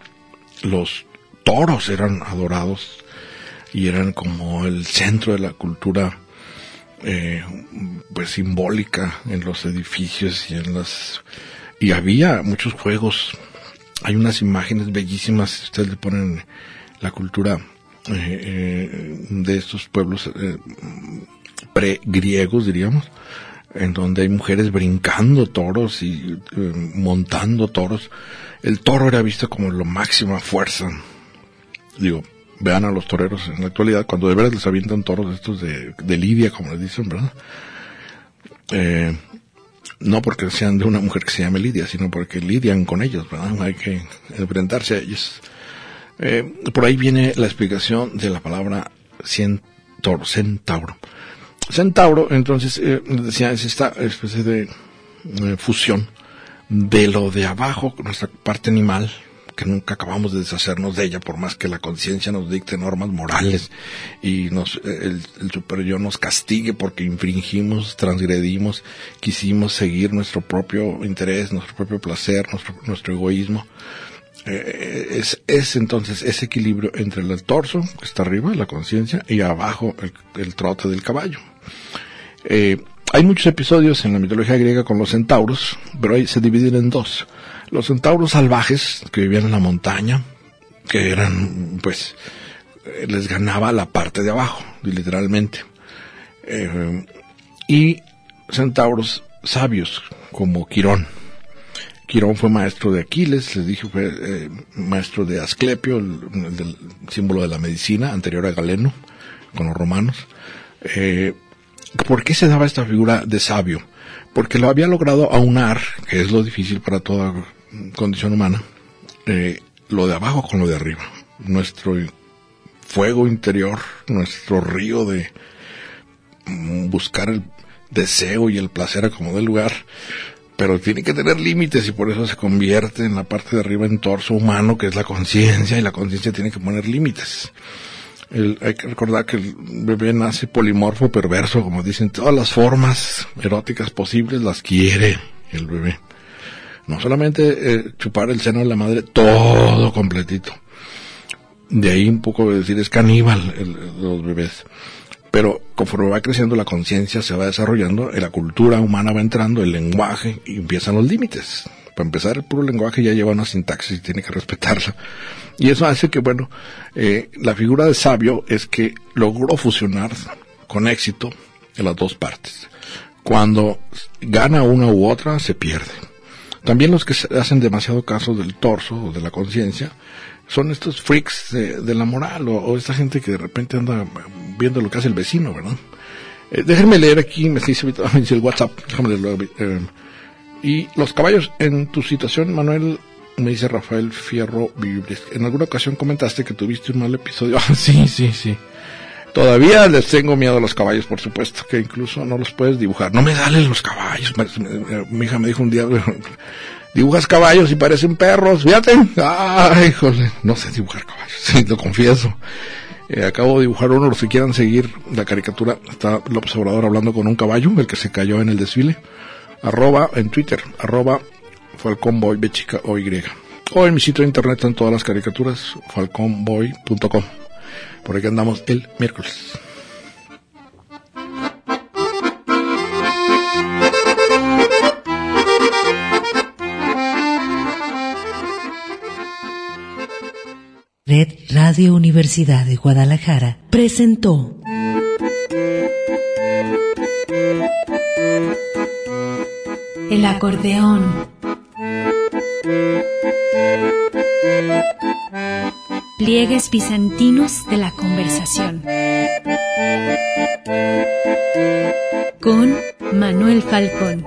los toros eran adorados y eran como el centro de la cultura eh, pues simbólica en los edificios y en las y había muchos juegos. Hay unas imágenes bellísimas ustedes le ponen la cultura eh, eh, de estos pueblos eh, pre-griegos diríamos en donde hay mujeres brincando toros y montando toros. El toro era visto como la máxima fuerza. Digo vean a los toreros en la actualidad, cuando de veras les avientan toros estos de, lidia, como les dicen, ¿verdad? Eh, no porque sean de una mujer que se llame Lidia, sino porque lidian con ellos, ¿verdad? Hay que enfrentarse a ellos. Eh, por ahí viene la explicación de la palabra centauro. Centauro, centauro entonces, eh, decía, es esta especie de eh, fusión de lo de abajo, nuestra parte animal, que nunca acabamos de deshacernos de ella, por más que la conciencia nos dicte normas morales y nos, el, el nos castigue porque infringimos, transgredimos, quisimos seguir nuestro propio interés, nuestro propio placer, nuestro, egoísmo. Eh, es, es entonces ese equilibrio entre el torso, que está arriba, la conciencia, y abajo el, el, trote del caballo. Eh, hay muchos episodios en la mitología griega con los centauros, pero ahí se dividen en dos los centauros salvajes que vivían en la montaña, que eran, pues, les ganaba la parte de abajo, literalmente. Eh, y centauros sabios, como Quirón. Quirón fue maestro de Aquiles, les dije, fue eh, maestro de Asclepio, el, símbolo de la medicina, anterior a Galeno, con los romanos. Eh, ¿Por qué se daba esta figura de sabio? Porque lo había logrado aunar, que es lo difícil para toda condición humana, eh, lo de abajo con lo de arriba. Nuestro fuego interior, nuestro río de buscar el deseo y el placer a como del lugar, pero tiene que tener límites y por eso se convierte en la parte de arriba en torso humano, que es la conciencia, y la conciencia tiene que poner límites. hay que recordar que el bebé nace polimorfo, perverso, como dicen, todas las formas eróticas posibles las quiere el bebé. No solamente eh, chupar el seno de la madre, todo completito. De ahí un poco de decir es caníbal los bebés. Pero conforme va creciendo la conciencia, se va desarrollando, la cultura humana va entrando, el lenguaje, y empiezan los límites. Para empezar, el puro lenguaje ya lleva una sintaxis y tiene que respetarla. Y eso hace que, bueno, eh, la figura de sabio es que logró fusionar con éxito en las dos partes. Cuando gana una u otra, se pierde. También los que hacen demasiado caso del torso o de la conciencia son estos freaks de, la moral o, esta gente que de repente anda viendo lo que hace el vecino, ¿verdad? Eh, déjenme leer aquí, me (laughs) dice, el WhatsApp, déjame leerlo. Eh, y los caballos, en tu situación, Manuel, me dice Rafael Fierro En alguna ocasión comentaste que tuviste un mal episodio. (laughs) Ah, sí, sí, sí. Todavía les tengo miedo a los caballos, por supuesto, que incluso no los puedes dibujar. No me dalen los caballos. Mi hija me dijo un día, (laughs) dibujas caballos y parecen perros, fíjate. Ay, híjole, no sé dibujar caballos, (laughs) lo confieso. Eh, acabo de dibujar uno, los que quieran seguir la caricatura, está el observador hablando con un caballo, el que se cayó en el desfile. Arroba en Twitter, arroba falconboy, o y. O en mi sitio de internet están todas las caricaturas, falconboy.com. Por aquí andamos el miércoles. Red Radio Universidad de Guadalajara presentó El acordeón pliegues bizantinos de la conversación. Con Manuel Falcón.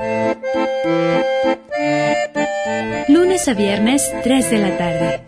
Lunes a viernes, 3 de la tarde.